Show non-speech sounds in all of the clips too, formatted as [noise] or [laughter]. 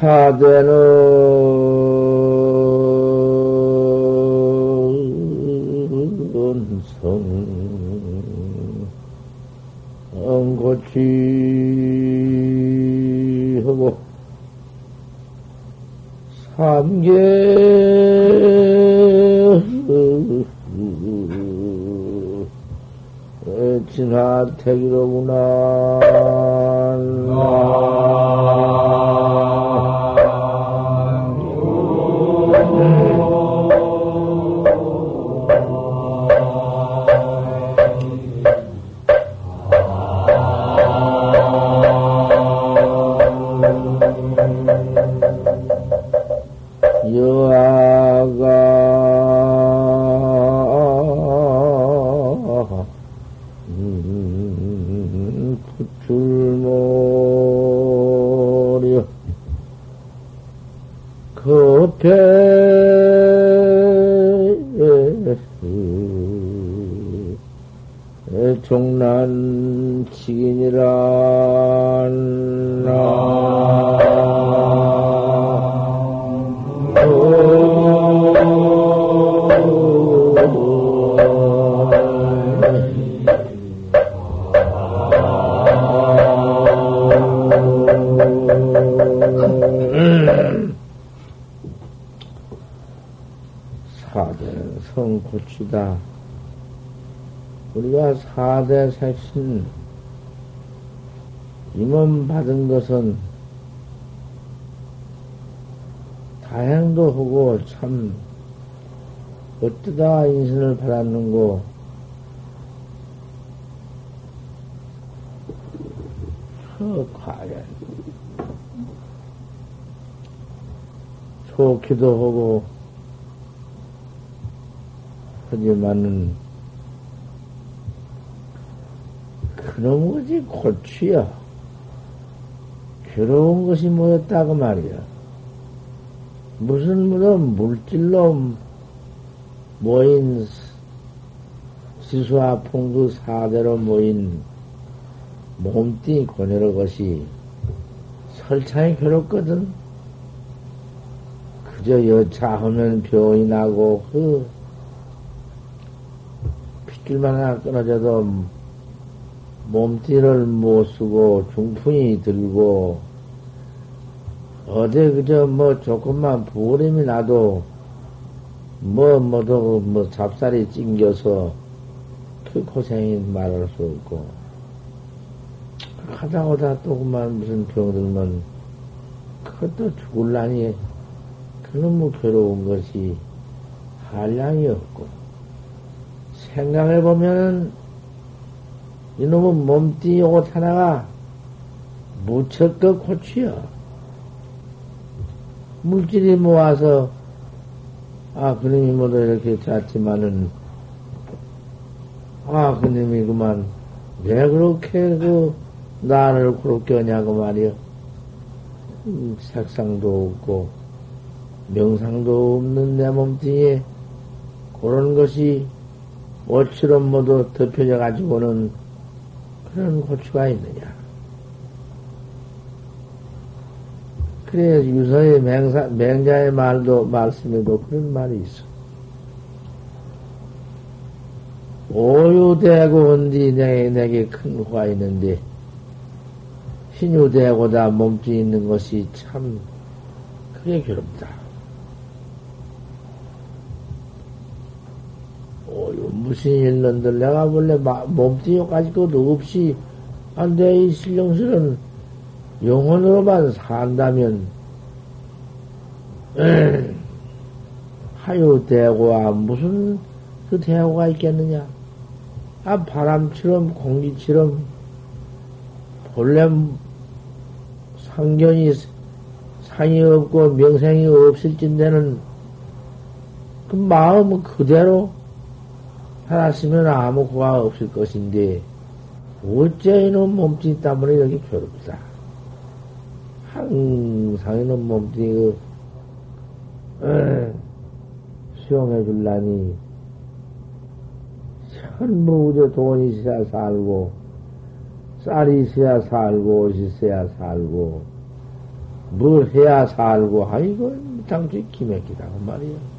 사대는 성, 엉고치 하고 삼계 진화택이로구나. 급해 종난치기니라 성고치다. 우리가 사대 색신 임원 받은 것은 다행도 하고 참 어떠다 인신을 받았는고 그 과연 좋기도 하고 하지만은 그놈 것이 고치야 괴로운 것이 뭐였다고 말이야 무슨 무슨 물질로 모인 지수와 풍두 사대로 모인 몸뚱이 고뇌로 것이 설창이 괴롭거든. 그저 여차하면 병이 나고 그 핏줄만 하나 끊어져도 몸뚱이를 못 쓰고 중풍이 들고 어디 그저 뭐 조금만 부어림이 나도 뭐 뭐도 뭐 잡살이 찡겨서 그 고생이 말할 수 없고 하다 오다 또 그만 무슨 병 들면 그것도 죽을라니 그놈의 뭐 괴로운 것이 한량이 없고 생각해 보면은 이놈의 몸띠 옷 하나가 무척도 고치여. 물질이 모아서, 아, 그놈이 모두 이렇게 잤지만은, 아, 그놈이 그만, 왜 그렇게 그, 나를 그렇게 하냐고 말이여. 음, 색상도 없고, 명상도 없는 내 몸뚱이에, 그런 것이, 옷처럼 모두 덮여져 가지고는, 그런 고추가 있느냐. 그래, 유서의 맹사, 맹자의 말도, 말씀에도 그런 말이 있어. 오유대고 온디 내게, 내게 큰화 있는데, 신유대고다 몸뚱이 있는 것이 참, 크게 괴롭다. 오유, 무슨 일런들 내가 원래 몸뚱이 가지고 없이, 안 돼, 이 신령실은 영혼으로만 산다면, 하유 대고와 무슨 그 대고가 있겠느냐? 아, 바람처럼, 공기처럼, 본래 상견이, 상이 없고 명생이 없을진데는 그 마음 그대로 살았으면 아무 고가 없을 것인데, 어째 이놈 몸짓 때문에 이렇게 괴롭다. 항상 이놈 몸짓 그, 수용해 줄라니, 전부 우저 돈이 있어야 살고, 쌀이 있어야 살고, 옷이 있어야 살고, 뭘 해야 살고, 아이고, 당시 기맥기다, 그 말이야.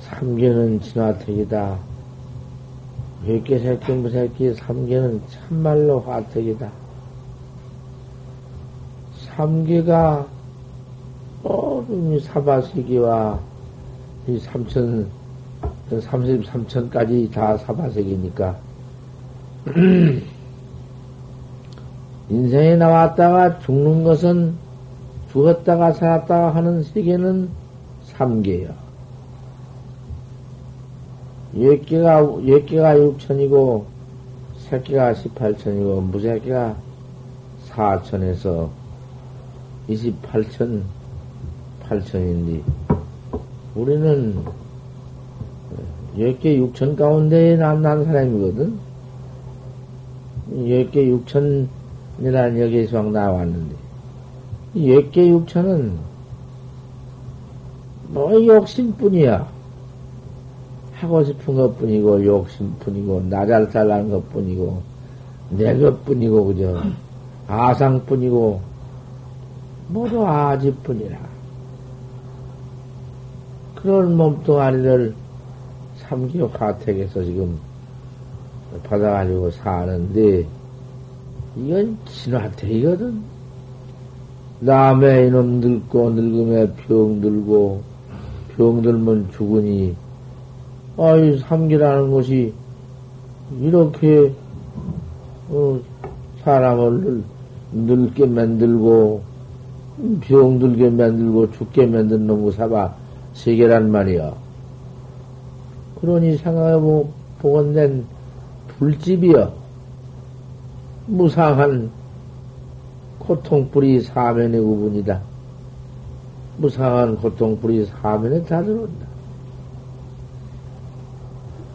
삼계는 진화택이다. 몇개 새끼 무새끼 삼계는 참말로 화택이다. 삼계가 어, 이 사바세기와 이 삼천, 삼십삼천까지 다 사바세기니까. [clears throat] 인생에 나왔다가 죽는 것은 죽었다가 살았다가 하는 세계는 삼계야. 옛개가, 옛개가 6천이고, 새끼가 18천이고, 무새끼가 4천에서 28천, 8천인데, 우리는 옛개 6천 가운데에 난, 난 사람이거든? 옛개 6천이라는 여기에서 나왔는데, 옛개 6천은 뭐 욕심뿐이야. 하고 싶은 것 뿐이고, 욕심 뿐이고, 나 잘 살라는 것 뿐이고, 내 것 뿐이고, 그저, 아상 뿐이고, 모두 아지 뿐이라. 그런 몸뚱아리를 삼기 화택에서 지금 받아가지고 사는데, 이건 진화택이거든. 남의 이놈 늙고, 늙으면 병 들고, 병 들면 죽으니, 아이, 삼기라는 것이 이렇게, 어, 사람을 늙게 만들고, 병들게 만들고, 죽게 만든 놈의 사바 세계란 말이야. 그러니 생각해보, 보건된 불집이여. 무상한 고통뿌리 사면의 구분이다. 무상한 고통뿌리 사면에 다 들어온다.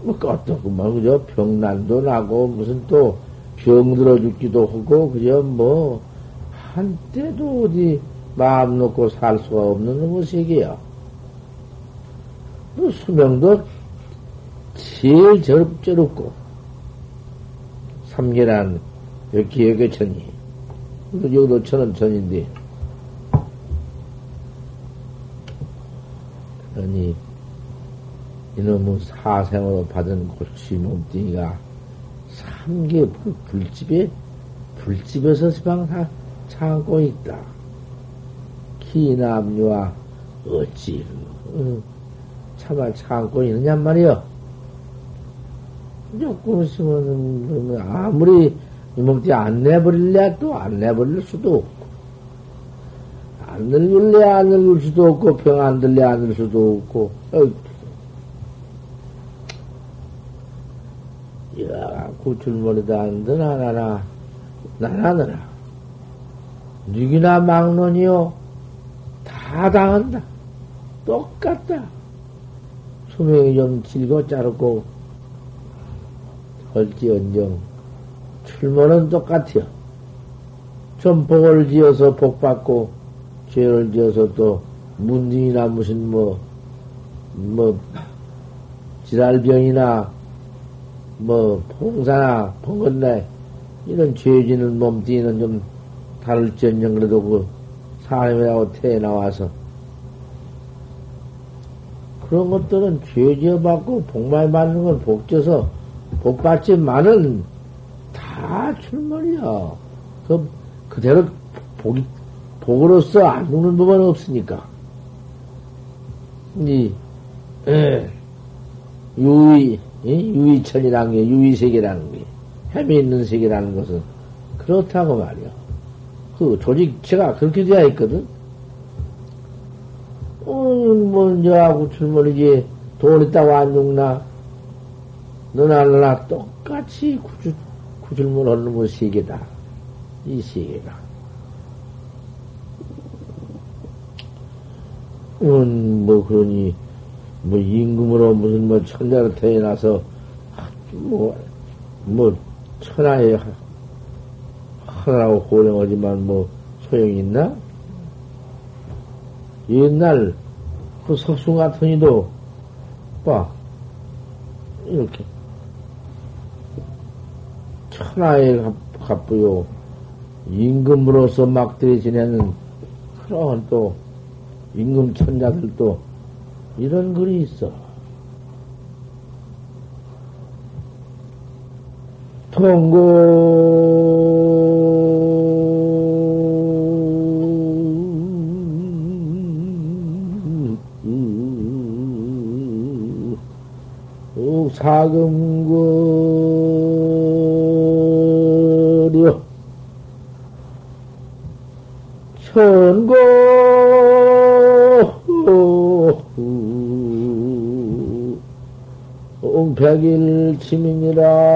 뭐, 어떻구만, 그저 병난도 나고, 무슨 또 병 들어 죽기도 하고, 그저 뭐, 한때도 어디 마음 놓고 살 수가 없는 세계야. 뭐 수명도 제일 저럽저럽고, 삼계란, 여기 천이. 여기도 천은 천인데. 그러니, 이놈의 사생으로 받은 골치 몸뚱이가 삼계 불집에, 불집에서 다 참고 있다. 기남류와 어찌, 어, 참아 참고 있느냐 말이여. 조금 있으면, 아무리 이 몸뚱이 안 내버릴래 또 안 내버릴 수도 없고. 안 늙을래 안 늙을 수도 없고, 병 안 들래 안 들 수도 없고, 어이, 야, 구출머리도 안 드나, 나나, 나나느라. 누기나 막론이요. 다 당한다. 똑같다. 수명이 좀 길고 짧고, 할지언정, 출모는 똑같아요. 좀 복을 지어서 복 받고, 죄를 지어서 또, 문딩이나 무슨 뭐, 뭐, 지랄병이나 뭐, 봉사나, 봉건내, 이런 죄지는 몸뚱이는 좀 다를지언정 그래도 그 사람이라고 태어나와서 그런 것들은 죄 지어 받고 복말 받는 건 복져서 복 받지만은 다 출몰이야. 그, 그대로 복이, 복으로서 안 죽는 법은 없으니까. 이, 에, 유의, 유의천이라는 게, 유의세계라는 게, 햄이 있는 세계라는 것은 그렇다고 말이야. 그 조직체가 그렇게 되어 있거든. 어, 뭐, 너하고 출몰이지, 돈 있다고 안 죽나? 너나 너나 똑같이 구출, 구출물 하는 뭐 세계다. 이 세계가. 음, 뭐, 그러니, 뭐 임금으로 무슨 뭐 천자로 태어나서 뭐, 뭐 천하에 하나라고 호령하지만 뭐 소용이 있나? 옛날 그 석순 같은 이도 봐 이렇게 천하의 갑부요. 임금으로서 막들이 지내는 그런 또 임금 천자들도 이런 글이 있어. 통고. 사금거려. 천고 백일 치민이라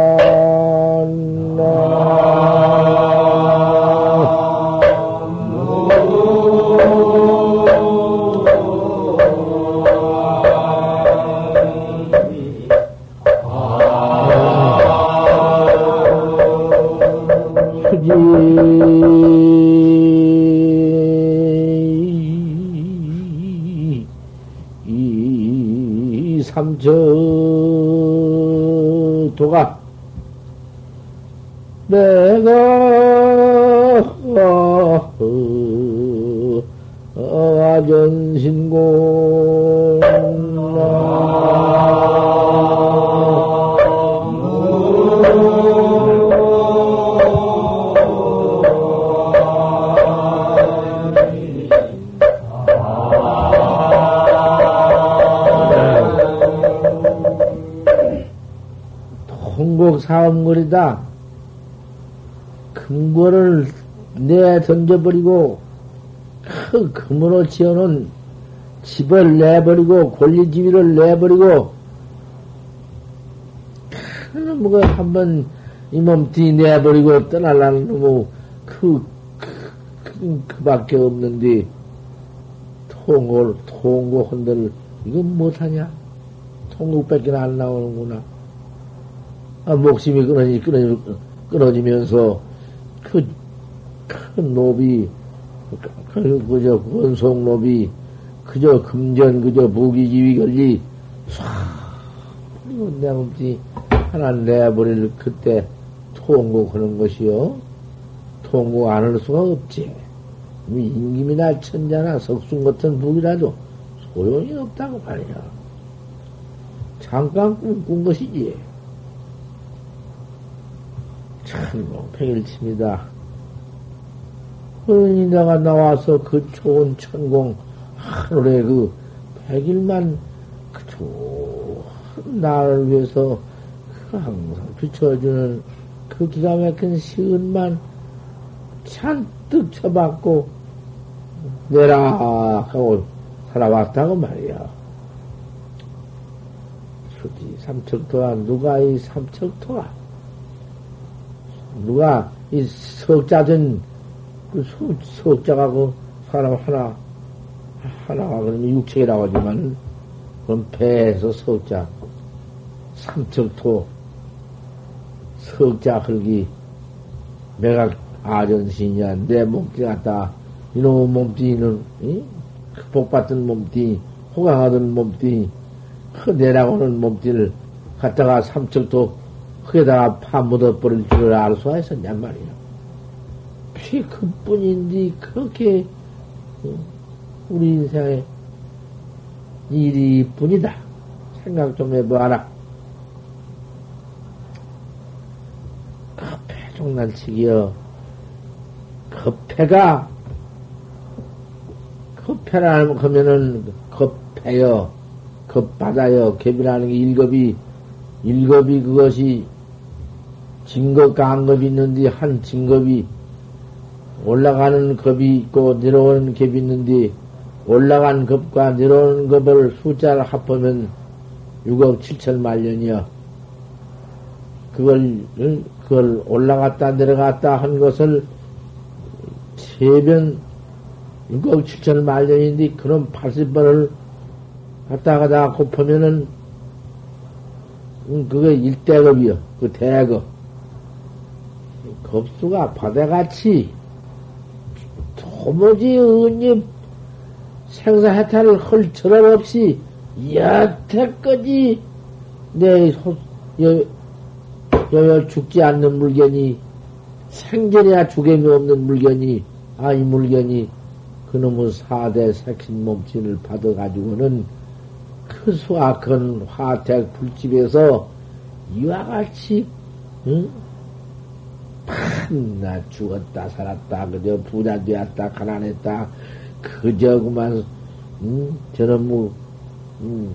도가 내가 아전신공 사음거리다. 금고를 내 던져버리고 그 금으로 지어놓은 집을 내버리고 권리지위를 내버리고 큰 뭐가 한번 이 몸띠 내버리고 떠날라는 놈의 그, 그, 그, 그 밖에 없는데 통을 통고 흔들 이건 못하냐 통곡밖에 안 나오는구나. 아, 목심이 끊어지, 끊어지, 끊어지면서 그, 큰 노비, 그, 그저 권속 노비, 그저 금전, 그저 무기지위 걸리, 쏴, 그리고 내 몸띠 하나 내버릴 그때 통곡하는 것이요. 통곡 안 할 수가 없지. 임금이나 천자나 석순 같은 북이라도 소용이 없다고 말이야. 잠깐 꿈꾼 것이지. 천공 백일칩니다. 그러니 내가 나와서 그 좋은 천공 하늘에 그 백일만 그 좋은 나를 위해서 그 항상 비춰주는 그 기가 막힌 시은만 잔뜩 쳐받고 내라 하고 살아왔다고 말이야. 수지 삼척토와 누가 이 삼척토와 누가 이 석자든 그 석자가 그 사람 하나 하나가 그러면 육체라고 하지만 그럼 배에서 석자 삼척토 석자 흙이 내가 아전신이야 내 몸띠 같다 이놈의 몸띠는 이? 그 복받던 몸띠 호강하던 몸띠 그 내라고는 몸띠를 갖다가 삼척토 그에다가 파 묻어버릴 줄을 알 수가 있었냔 말이야. 피 그뿐인데 그렇게 어, 우리 인생에 일이 뿐이다. 생각 좀 해봐라. 급해 종날치기여. 급해가 급해라는 하면은 급해요. 급받아요. 급이라는 게 일급이 일급이 그것이 진급과 안급이 있는데 한 진급이 올라가는 급이 있고 내려오는 급이 있는데 올라간 급과 내려오는 급을 숫자를 합하면 6억 7천 만 년이여. 그걸, 그걸 올라갔다 내려갔다 한 것을 세변 6억 7천 만 년인데 그런 80번을 갔다 가다 곱하면은 그게 일대급이요. 그 대급. 겁수가 바다같이 도무지 은님 생사해탈을 할 저럴 없이 여태까지 내 소, 여, 여여 죽지 않는 물건이 생전에야 죽음이 없는 물건이 아이 물건이 그놈의 사대 색신 몸짓을 받아가지고는 그 수악한 화택 불집에서 이와 같이 응? 판나 죽었다 살았다 그저 부자 되었다 가난했다 그저 그만 응? 저는 뭐 응?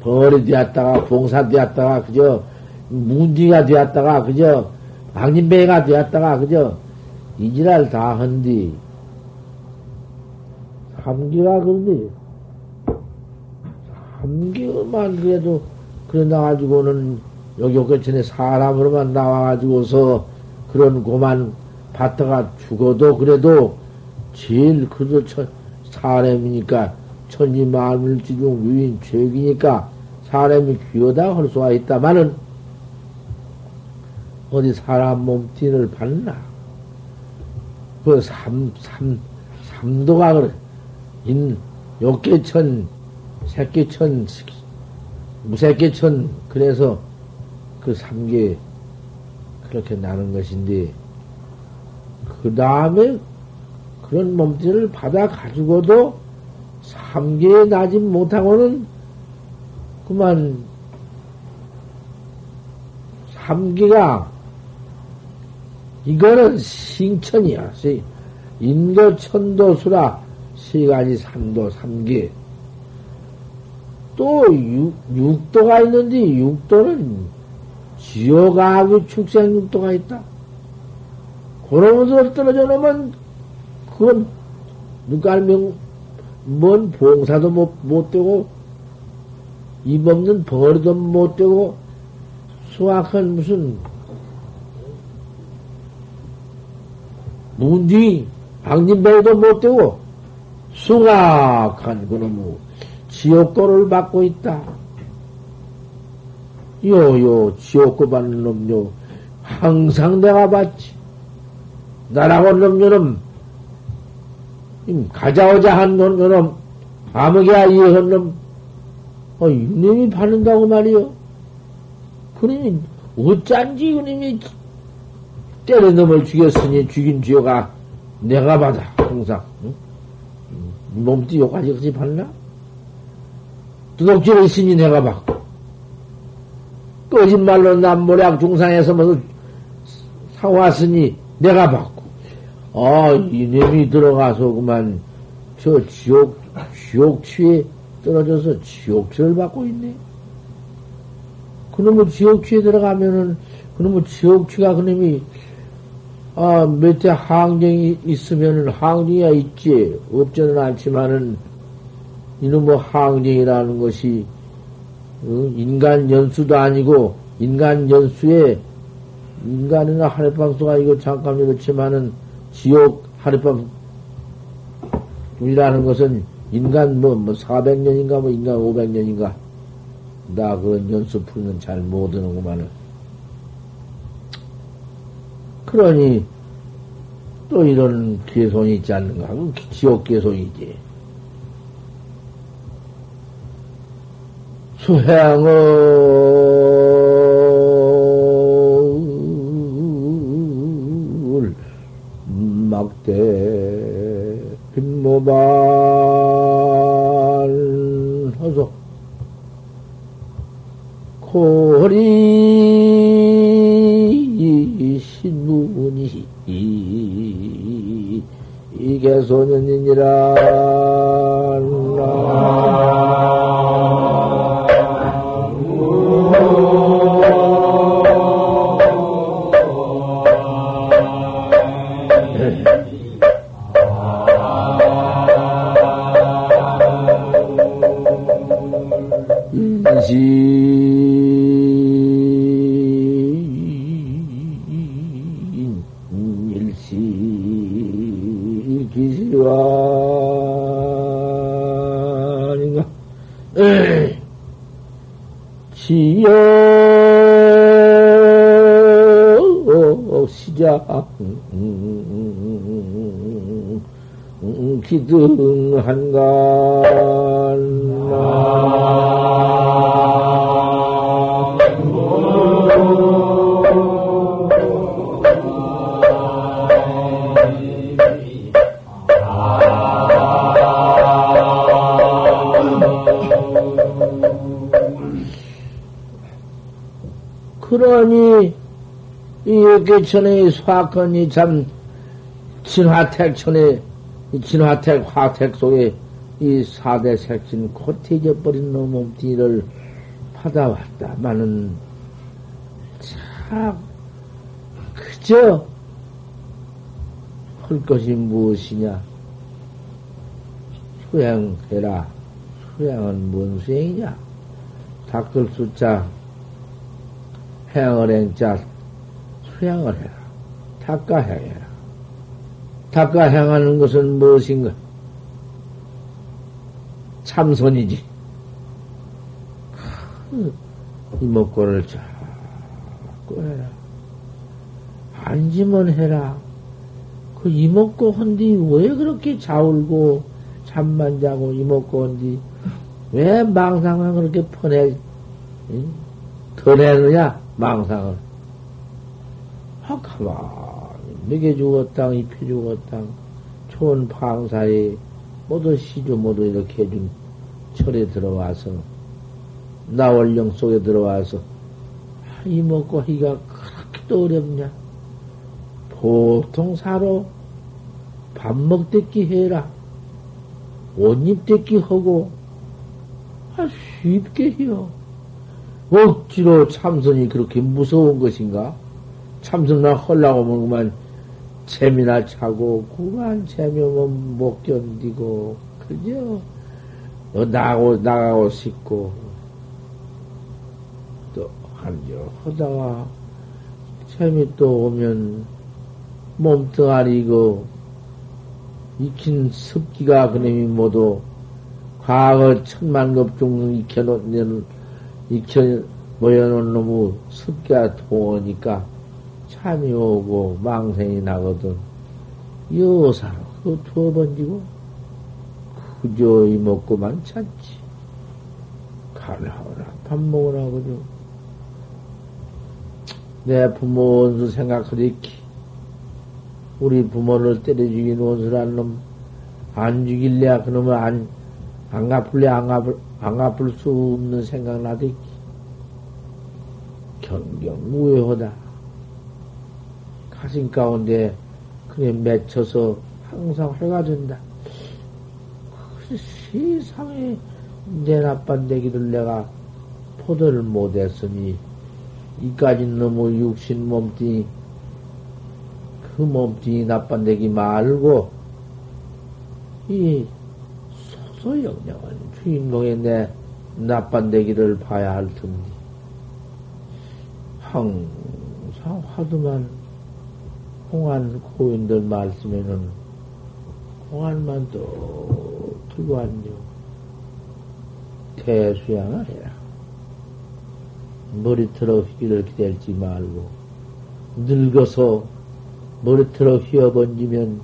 벌이 되었다가 봉사 되었다가 그저 문지가 되었다가 그저 방진배가 되었다가 그저 이지랄 다 한디 삼기가 그런데 삼기만 그래도 그래 나가지고는 여기 오전에 사람으로만 나와가지고서 그런 고만 받다가 죽어도 그래도 제일 그래도 천, 사람이니까 천지 만물 지중 유인 죄기니까 사람이 귀하다 할 수가 있다마는 어디 사람 몸띠를 봤나? 그 삼, 삼, 삼도가 그래. 인, 욕계천, 새끼천, 무새끼천, 그래서 그 삼계 그렇게 나는 것인데, 그 다음에 그런 몸띠를 받아 가지고도 삼계에 나지 못하고는 그만 삼계가 이거는 신천이야. 인도, 천도, 수라, 시간이 삼도, 삼계. 또 육, 육도가 있는데, 육도는 지옥하고 축생 육도가 있다. 그러면서 떨어져 놓으면, 그건, 눈깔명, 뭔 봉사도 못, 못 되고, 입 없는 벌도 못 되고, 수학은 무슨, 문디, 방진배도 못 되고, 숭악한 그놈의 지옥고를 받고 있다. 요요, 지옥고 받는 놈요, 항상 내가 받지. 나라고 놈요놈, 가자오자 한 놈요놈, 아무개야 이해한 놈, 어, 이놈이 받는다고 말이요. 그놈이, 어쩐지 그놈이 때려 넘을 죽였으니 죽인 죄가 내가 받아, 항상. 응? 몸띠 요까지 그지 받나? 두둑질을 있으니 내가 받고. 거짓말로 남모략 중상에서 무슨 사왔으니 내가 받고. 아, 이놈이 들어가서 그만 저 지옥, 지옥취에 떨어져서 지옥취를 받고 있네. 그놈의 지옥취에 들어가면은, 그놈의 지옥취가 그놈이 아, 몇대 항정이 있으면은 항정이야 있지. 없지는 않지만은, 이놈의 뭐 항정이라는 것이, 어? 인간 연수도 아니고, 인간 연수에, 인간이나 하룻밤수가 이거 잠깐 이렇지만은, 지옥 하룻밤, 이라는 것은 인간 뭐, 뭐, 400년인가, 뭐, 인간 500년인가. 나 그런 연수 풀이는 잘 못하는구만은. 그러니 또 이런 개손이 있지 않는가 하면 지옥 개손이지. 수행을 막대 빈모반 그러니, 이렇게 전에 수학건이 참, 진화택천에, 진화택, 화택 속에 이 사대 색신 코티져 버린 놈 뒤를 받아왔다마는 참 그저 할 것이 무엇이냐? 수행해라. 수행은 뭔 수행이냐? 닦을 숫자, 행을 행자, 수행을 해라. 닦아 행해라. 닦아 행하는 것은 무엇인가? 참선이지. 이목구를 자꾸 해라. 앉으면 해라. 그 이목구 헌디 왜 그렇게 자울고 잠만 자고 이목구 헌디 왜 망상을 그렇게 퍼내 더 내느냐 망상을. 아 가만히. 먹여 죽었당 입혀 죽었당 좋은 방사에 모두 시주 모두 이렇게 해준 철에 들어와서 나월령 속에 들어와서 아, 이 먹고 하기가 그렇게도 어렵냐? 보통 사로 밥 먹대기 해라. 옷 입대기 하고 아, 쉽게 해요 억지로 참선이 그렇게 무서운 것인가 참선만 하려고 하면 그만 재미나 차고 그만 재미면 못 견디고 그죠? 어, 나가고 나가고 싶고 또 한저 하다가 재미 또 오면 몸뚱아리 고 익힌 습기가 그놈이 모두 과거 천만 급 중 익혀놓는 익혀 모여놓은 놈의 습기가 도으니까 참이 오고 망생이 나거든. 여사로 그 두어 번지고 그저 이 먹고만 찾지. 가라오라 밥 먹으라 그죠. 내 부모 원수 생각하리키. 우리 부모를 때려 죽인 원수란 놈, 안 죽일래, 그놈을 안, 안 갚을래, 안 갚을, 안 갚을 수 없는 생각 나대기. 경경 우회하다. 가슴 가운데 그게 맺혀서 항상 화가 된다. 그 세상에 내 나쁜 대기를 내가 포도를 못했으니 이까지 너무 육신 몸뚱이 그 몸뚱이 나쁜 대기 말고 이 소소영령한 주인공의 내 나쁜 대기를 봐야 할 텐데 항상 화두만 공안 고인들 말씀에는 공안만 또 들고 왔요. 대수양을 해라. 머리털어 휘기를 기다리지 말고, 늙어서 머리털어 휘어 번지면,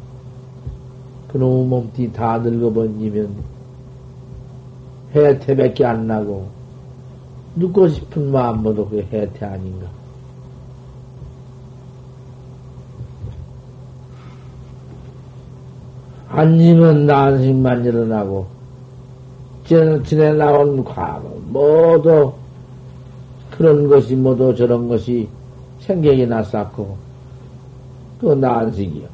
그놈의 몸띠 다 늙어 번지면, 해태밖에 안 나고, 눕고 싶은 마음보다 그게 해태 아닌가. 앉으면 난식만 일어나고, 지내 나온 과거, 모두 그런 것이 모두 저런 것이 생각이 났었고, 또 난식이요.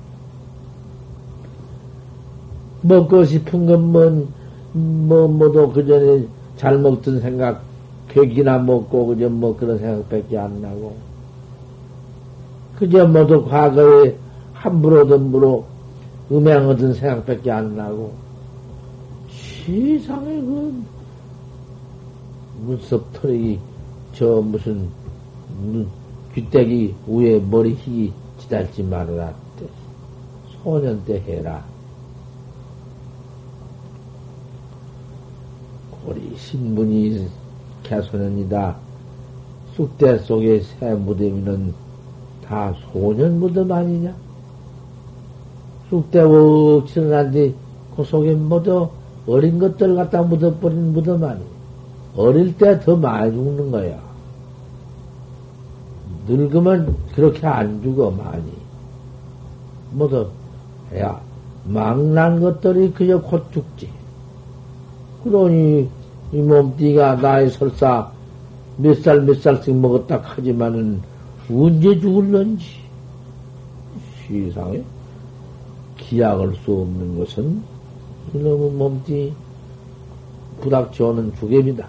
먹고 싶은 건 뭔, 뭐, 뭐도 그 전에 잘 먹던 생각, 괴기나 먹고, 그저 뭐 그런 생각밖에 안 나고, 그저 모두 과거에 함부로 덤부로 음양 얻은 생각밖에 안 나고, 세상에 그, 눈썹 털이, 저 무슨, 눈, 귀때기 위에 머리 희기 지달지 말아라. 소년 때 해라. 고리 신분이 개소년이다. 쑥대 속에 새 무덤이는 다 소년 무덤 아니냐? 쑥대웍 치러난뒤 그 속에 모두 어린 것들 갖다 묻어버린 무덤 아니. 어릴 때 더 많이 죽는 거야. 늙으면 그렇게 안 죽어, 많이. 모두, 야, 망난 것들이 그저 곧 죽지. 그러니, 이 몸띠가 나의 설사, 몇 살 몇 살씩 먹었다 하지만은 언제 죽을런지 시상에 기약할 수 없는 것은 이놈의 몸띠 부닥쳐오는 주ገብ이다.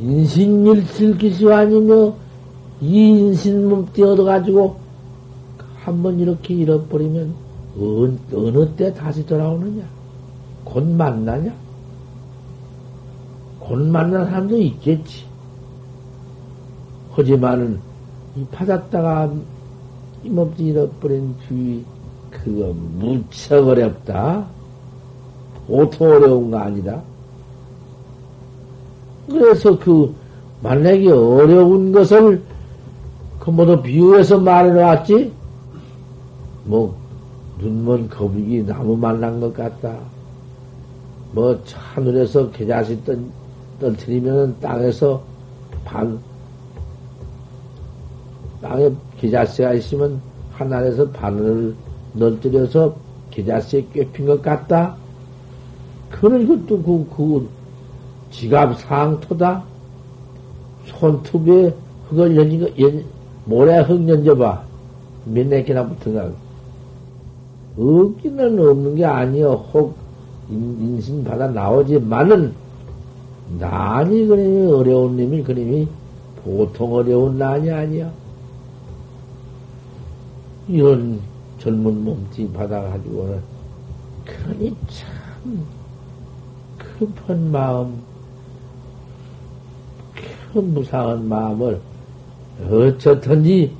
인신일실기시 아니며 이 인신 몸띠 얻어가지고 한번 이렇게 잃어버리면 어느, 어느 때 다시 돌아오느냐? 곧 만나냐? 곧 만난 사람도 있겠지. 하지만은 이 받았다가 힘없이 잃어버린 주의 그거 무척 어렵다. 보통 어려운 거 아니다. 그래서 그 만약에 어려운 것을 그 모두 비유해서 말해놨지? 뭐 눈먼 거북이 나무 만난 것 같다. 뭐 하늘에서 계자시 떨어뜨리면 땅에서 반 땅에 기자씨가 있으면 하늘에서 바늘을 널뜨려서 기자씨에 꿰핀 것 같다. 그런 것도 그, 그 지갑 상토다. 손톱에 흙을 연진 거, 연, 모래 흙 연져봐. 몇 개나 붙은가. 없기는 없는 게 아니여. 혹 인신 받아 나오지만은 난이 그림이 어려운 놈이 그림이 보통 어려운 난이 아니야. 이런 젊은 몸뚱이 받아가지고는 그러니 참 급한 마음, 큰 무상한 마음을 어쩌든지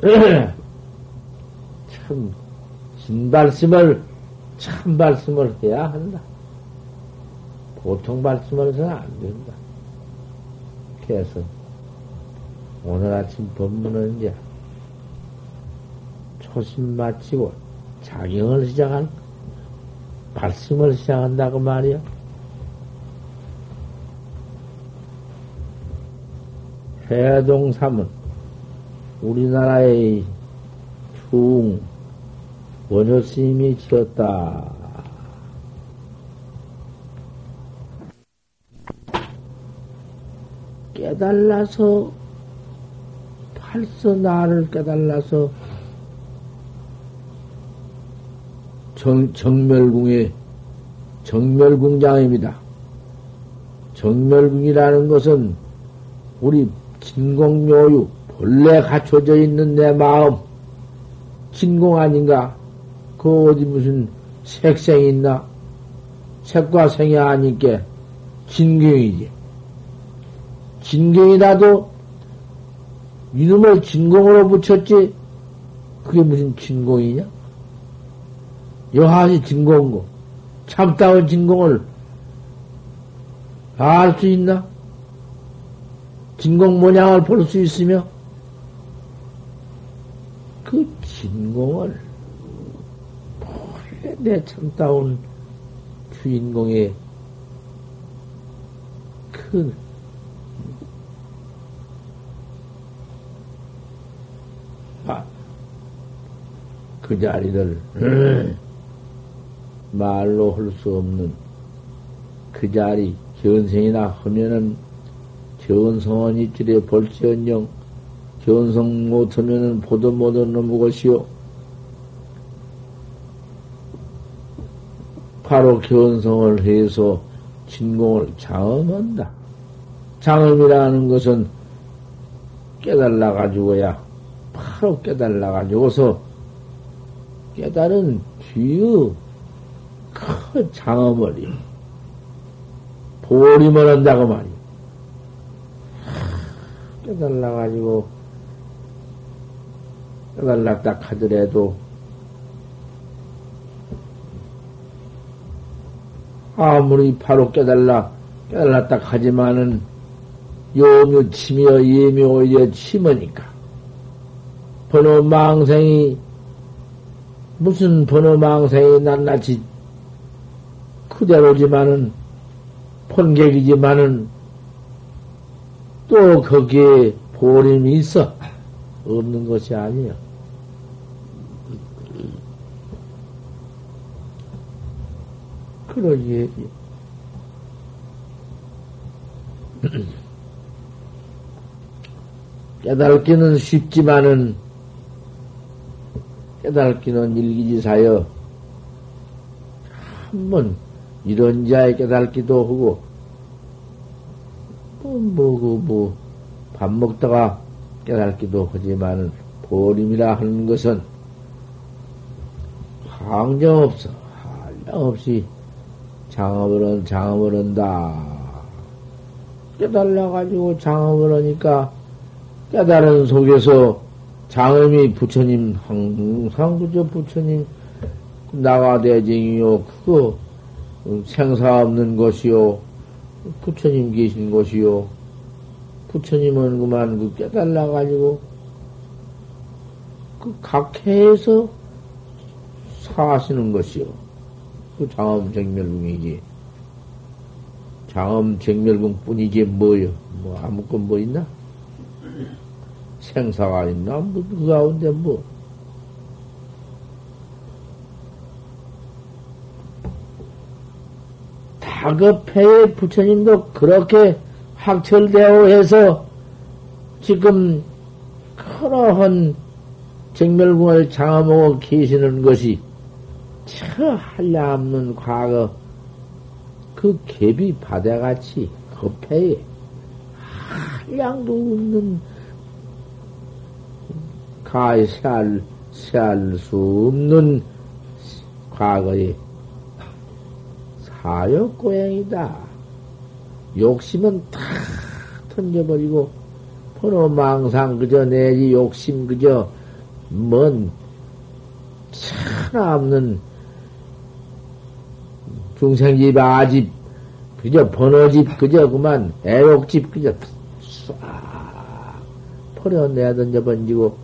[clears throat] 참 진발심을 참 발심을 해야 한다. 보통 발심을 해서는 안 된다. 그래서 오늘 아침 법문은 이제 초심 마치고 자경을 시작한 발심을 시작한다고 말이야. 해동삼은 우리나라의 중 원효 스님이 지었다. 깨달라서 팔서 나를 깨달라서 정, 정멸궁의 정멸궁장입니다. 정멸궁이라는 것은 우리 진공묘유 본래 갖춰져 있는 내 마음 진공 아닌가? 그 어디 무슨 색생이 있나? 색과 생이 아니께 진경이지. 진경이라도 이놈을 진공으로 붙였지. 그게 무슨 진공이냐? 여하시 진공고, 참다운 진공을 알 수 있나? 진공 모양을 볼 수 있으며, 그 진공을 내 참다운 주인공의 큰 아, 그 자리를 [clears throat] 말로 할 수 없는 그 자리 견성이나 하면은 견성은 이틀에 볼지언정 견성 못하면은 보도 놈의 것이요. 바로 견성을 해서 진공을 장엄한다. 장엄이라는 것은 깨달라 가지고야 바로 깨달라 가지고서 깨달은 뒤의 큰 장어머리. 보림을 한다고 말이야. 깨달아가지고, 깨달았다 하더라도, 아무리 바로 깨달라, 깨달았다 하지만은, 요묘 치며 예묘 오히려 치머니까. 번호 망생이, 무슨 번호 망생이 낱낱이 그대로지만은, 본객이지만은, 또 거기에 보림이 있어. 없는 것이 아니야. 그러지. [clears throat] 깨달기는 쉽지만은 깨달기는 일기지사여 한번 이런 자의 깨달기도 하고 뭐뭐그뭐밥 뭐, 먹다가 깨달기도 하지만은 보림이라 하는 것은 항정 없어 한량 없이 장업을 한 장업을 한다. 깨달라 가지고 장업을 하니까 깨달은 속에서 장엄이 부처님 항상 그저 부처님 나가대쟁이요. 그거 생사 없는 것이요. 부처님 계신 것이요. 부처님은 그만 그 깨달라 가지고 그 각해에서 사시는 것이요 그 장엄 정멸궁이지 장엄 정멸궁 뿐이지 뭐요 뭐 아무것 뭐 있나 생사가 있나? 뭐, 그 가운데 뭐. 다급해의 부처님도 그렇게 확철되어 해서 지금 그러한 정멸궁을 장엄하고 계시는 것이 저 한량없는 과거 그 갭이 바다같이 급해에 한량도 없는 가히 세알, 세알 수 없는 과거의 사역 고행이다. 욕심은 다 던져버리고, 번호 망상 그저 내지 욕심 그저 뭔 차나 없는 중생집 아집 그저 번호집 그저 그만 애욕집 그저 싹 버려 내야 던져 번지고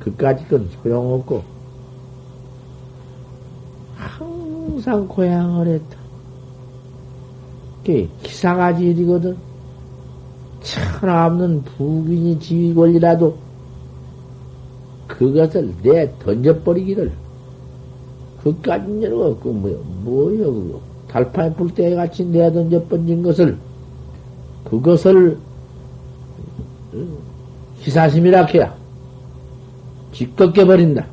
그까짓 건 소용없고, 항상 고향을 했다. 그게 기사가지 일이거든. 천하 없는 부인이 지위 권리라도 그것을 내 던져버리기를 그까진 일 없고 뭐요 뭐요 그거 달판에 불때 같이 내 던져버린 것을 그것을 희사심이라 해야 짓겁게 버린다.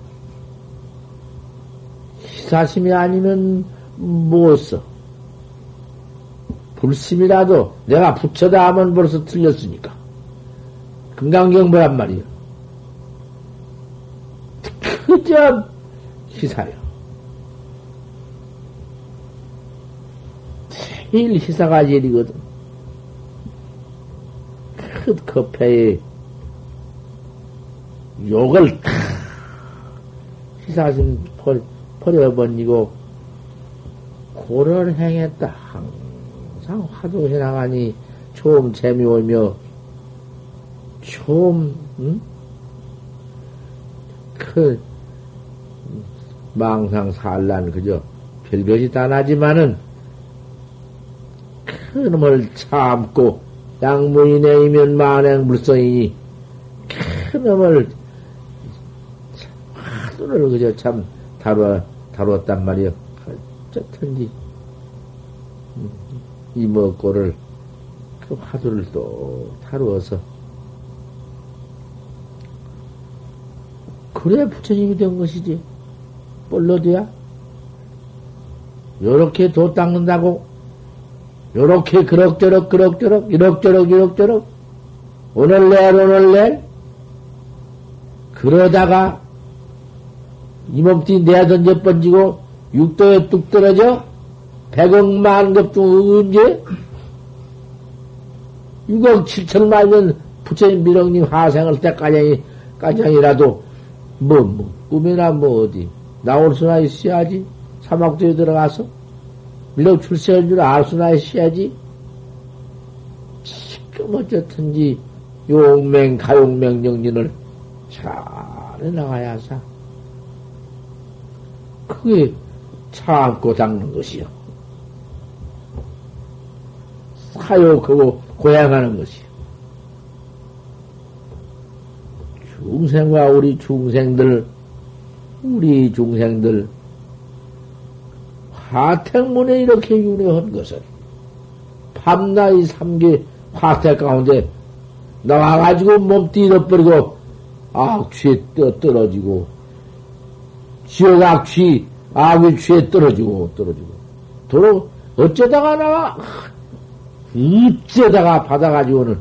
희사심이 아니면 못 써. 불심이라도 내가 붙여다 하면 벌써 틀렸으니까. 금강경보란 말이요. [laughs] 그저 희사요. 제일 희사가 제일이거든. 그 커피에 욕을 희사심 버려버리고 고를 행했다. 항상 화두해 나가니 좀 재미오며 좀 응? 그 망상 산란 그저 별것이 다 나지만은 큰 놈을 참고 양무인의 이면 만행 불성이니 큰 놈을 하도를 그저 참 다루어, 다루었단 말이요. 어쨌든지, 이먹고를, 그 화두를 또 다루어서, 그래 부처님이 된 것이지. 뻘러도야? 요렇게 도 닦는다고? 요렇게 그럭저럭 그럭저럭 이럭저럭 이럭저럭 오늘 내 오늘 내 그러다가 이 몸뚱이 내야 던져 번지고 육도에 뚝 떨어져? 백억만 급중 언제? 6억 7천 만년 부처님 미령님 화생할 때까지, 까장이라도, 뭐, 뭐, 꿈이나 뭐 어디, 나올 수나 있어야지. 사막도에 들어가서. 밀러 출세한 줄알 수나 있어야지. 지금 어쨌든지, 용맹, 가용맹 정진을 잘 해나가야 사. 그게 참고 닦는 것이요. 사욕하고 고향하는 것이요. 중생과 우리 중생들, 우리 중생들, 화택문에 이렇게 윤회한 것은 밤나이 삼계 화택 가운데 나와가지고 몸띠 잃어버리고 악취에 떨어지고 지옥 악취 악의 취에 떨어지고 떨어지고. 도로 어쩌다가 나와? 어쩌다가 받아가지고는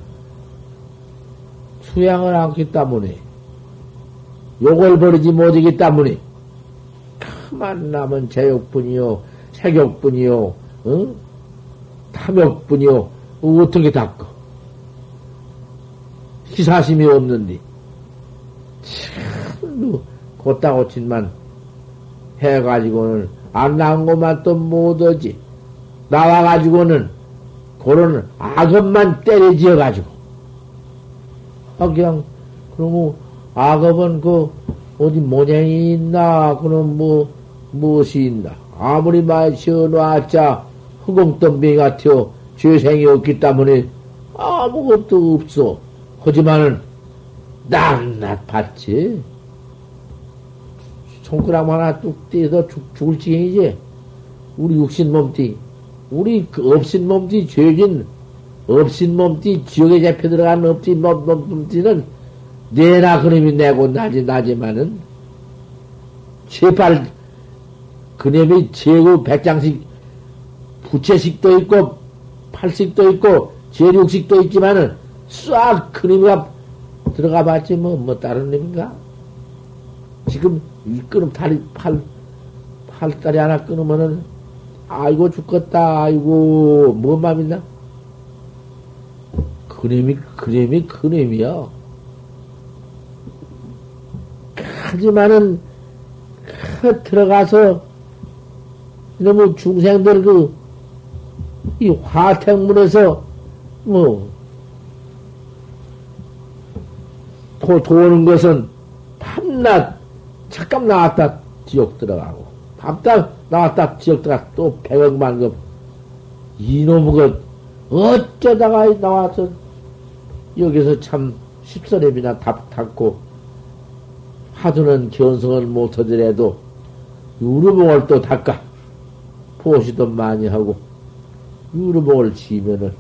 수양을 않기 때문에 욕을 버리지 못하기 때문에 그만 남은 제욕뿐이요 색욕뿐이요 응? 탐욕뿐이요. 어떻게 닦어 희사심이 없는데 참 곧다 고친만 해가지고는 안 나온 것만 또 못하지. 나와가지고는 그런 악업만 때려지어가지고. 아 그냥 그러고 악업은 그 어디 모양이 있나? 그럼 뭐 무엇이 있나 아무리 마셔놨자 허공덤비 같아요 죄생이 없기 때문에 아무것도 없어. 하지만은 낱낱 봤지. 손가락 하나 뚝 떼서 죽을 지경이지. 우리 육신 몸띠 우리 그 없인 몸띠 죄진 없인 몸띠 지옥에 잡혀 들어간 없인 몸, 몸띠는 내나 그놈이 내고 나지 나지만은 제발 그놈이 제구 백장식 부채식도 있고 팔식도 있고 제육식도 있지만은 싹 그놈이가 들어가 봤지 뭐, 뭐 다른 놈인가? 지금 이 끊음 다리 팔 팔다리 하나 끊으면은 아이고 죽겠다 아이고 뭔 맘 있나? 그림이 그림이 그림이야. 하지만은 그 들어가서 너무 중생들 그 이 화택문에서 뭐 도, 도는 것은 밤낮 잠깐 나왔다 지옥 들어가고 밤딱 나왔다 지옥 들어가 또 백억만 급. 이놈의 것 어쩌다가 나와서 여기서 참 십선엽이나 답 닦고 하두는 견성을 못하더라도 유르봉을 또 닦아 보시도 많이 하고 유르봉을 지면은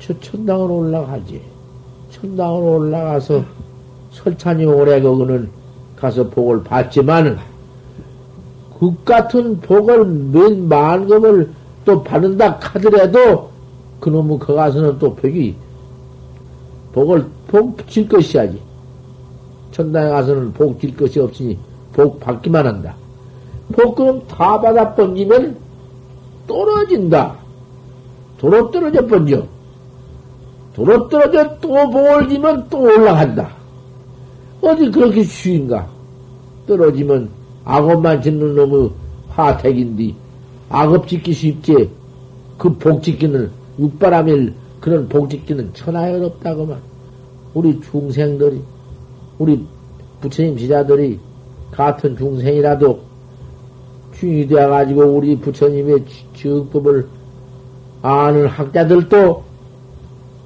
저 천당으로 올라가지 천당으로 올라가서 설찬이 오래 거기는 가서 복을 받지만은 그 같은 복을 몇 만 금을 또 받는다 하더라도 그놈의 거 가서는 또 복이 복을 복질 것이야지 천당에 가서는 복질 것이 없으니 복 받기만 한다. 복금 다 받아 번지면 떨어진다. 도로 떨어져 번져. 도로 떨어져 또 복을 지면 또 올라간다. 어디 그렇게 쉬인가? 떨어지면 악업만 짓는 놈의 화택인데 악업 짓기 쉽지 그 복 짓기는 육바람일 그런 복 짓기는 천하에 어렵다고만 우리 중생들이 우리 부처님 지자들이 같은 중생이라도 중이 되어가지고 우리 부처님의 지역법을 아는 학자들도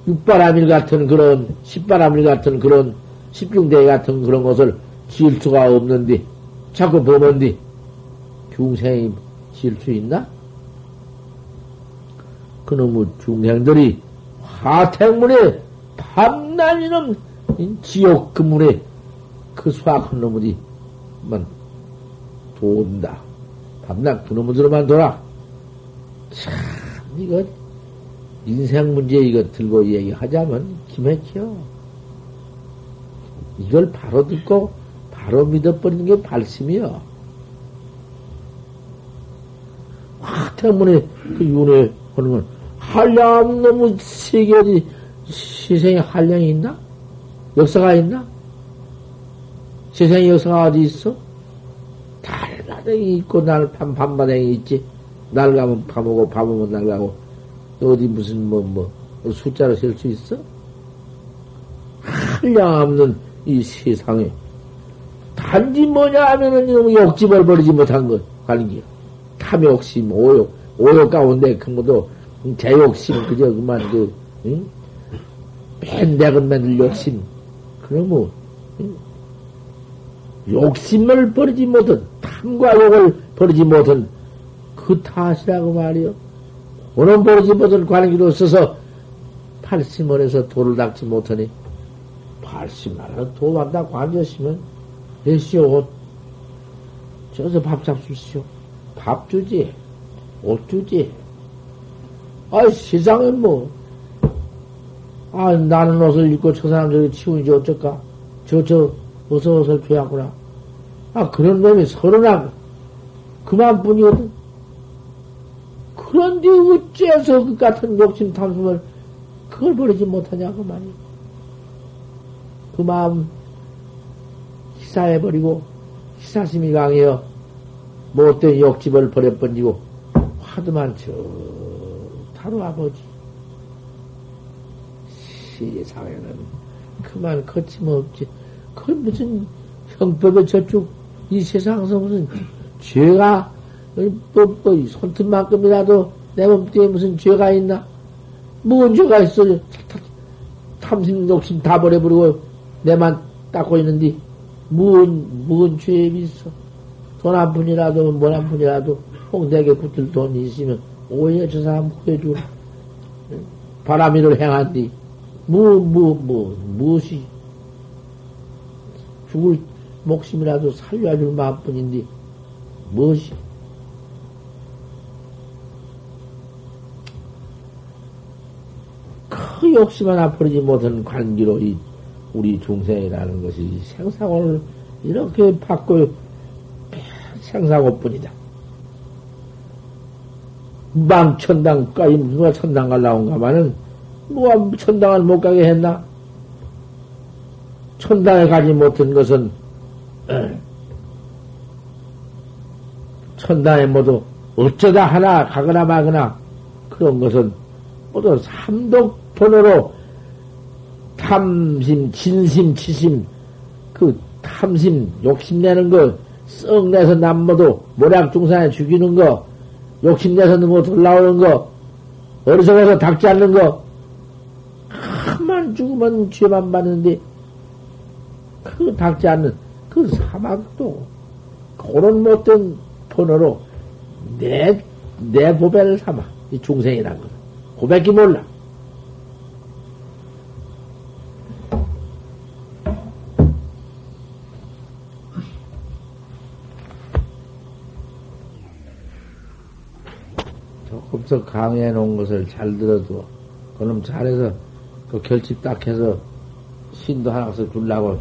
육바람일 같은 그런 십바람일 같은 그런 십중대 같은 그런 것을 지을 수가 없는데 자꾸 보면디 중생이 지을 수 있나? 그놈의 중생들이 화택문에 밤낮이놈 지옥 그문에 그 수학한 놈들이 만 돈다. 밤낮 그놈들로만 돌아. 참, 이거, 인생 문제 이거 들고 얘기하자면 기맥혀. 이걸 바로 듣고 바로 믿어버리는 게 발심이야. 화태문에 그 윤회 하는 건 한량 너무 세계 어디 세상에 한량이 있나? 역사가 있나? 세상에 역사가 어디 있어? 달바닥이 있고 날 밤, 밤바닥이 있지. 날 가면 밤 오고 밤 오면 날 가고 어디 무슨 뭐 뭐 숫자로 셀 수 있어? 한량 없는 이 세상에 단지 뭐냐 하면은 욕집을 버리지 못한 것 가는 게 탐욕심, 오욕, 오욕 가운데 큰 것도 제욕심 그저 그만 그 응? 맨대건 맨들 욕심 그러면 응? 욕심을 버리지 못한 탐과 욕을 버리지 못한 그 탓이라고 말이요. 오는 버릇이 버들 관계로 써서 팔심을 해서 돌을 닦지 못하니 팔심 말아 도만다 관졌으면 내시오 옷 저서 밥 잡수시오 밥 주지 옷 주지 아 세상에 뭐 아, 나는 옷을 입고 저 사람 저기 치우지 어쩔까? 저, 저, 어서 옷을 줘야구나. 아, 그런 놈이 서른하고, 그만뿐이거든. 그런데 어째서 그 같은 욕심 탐심을, 그걸 버리지 못하냐고 말이야. 그 마음, 희사해버리고, 희사심이 강해요. 못된 욕집을 버려버리고, 화두만 저, 타로 아버지. 세상에는 그만 거침없지. 그 무슨 형법에 저쪽 이 세상에서 무슨 죄가 뭐, 뭐 손톱만큼이라도 내 몸뚱이에 무슨 죄가 있나? 무슨 죄가 있어? 탐심 욕심 다 버려버리고 내만 닦고 있는데 무슨 무슨 죄에 있어? 돈 한 푼이라도 뭘 한 푼이라도 꼭 내게 붙을 돈이 있으면 오히려 저 사람 후회주라. 바람이를 행한뒤 뭐, 뭐, 뭐, 무엇이, 죽을 목숨이라도 살려줄 마음뿐인데, 무엇이? 그 욕심 하나 버리지 못한 관계로 이, 우리 중생이라는 것이 생사고를 이렇게 받고 생사고뿐이다. 망천당까지 누가 천당 갈라온가마는 뭐가 천당을 못 가게 했나? 천당에 가지 못한 것은 천당에 모두 어쩌다 하나 가거나 마거나 그런 것은 모두 삼독폰으로 탐심, 진심, 치심, 그 탐심, 욕심내는 거, 썩내서 남모도 모략중산에 죽이는 거, 욕심내서 너무 돌아오는 거, 어리석어서 닥지 않는 거, 한만 죽으면 죄만 받는데, 그 닥지 않는 그 사막도, 그런 못된 번호로 내, 내 보배를 삼아. 이 중생이란 거. 고백이 몰라. 조금 더 강해 놓은 것을 잘 들어도, 그놈 잘해서 그 결집 딱 해서 신도 하나 씩 주려고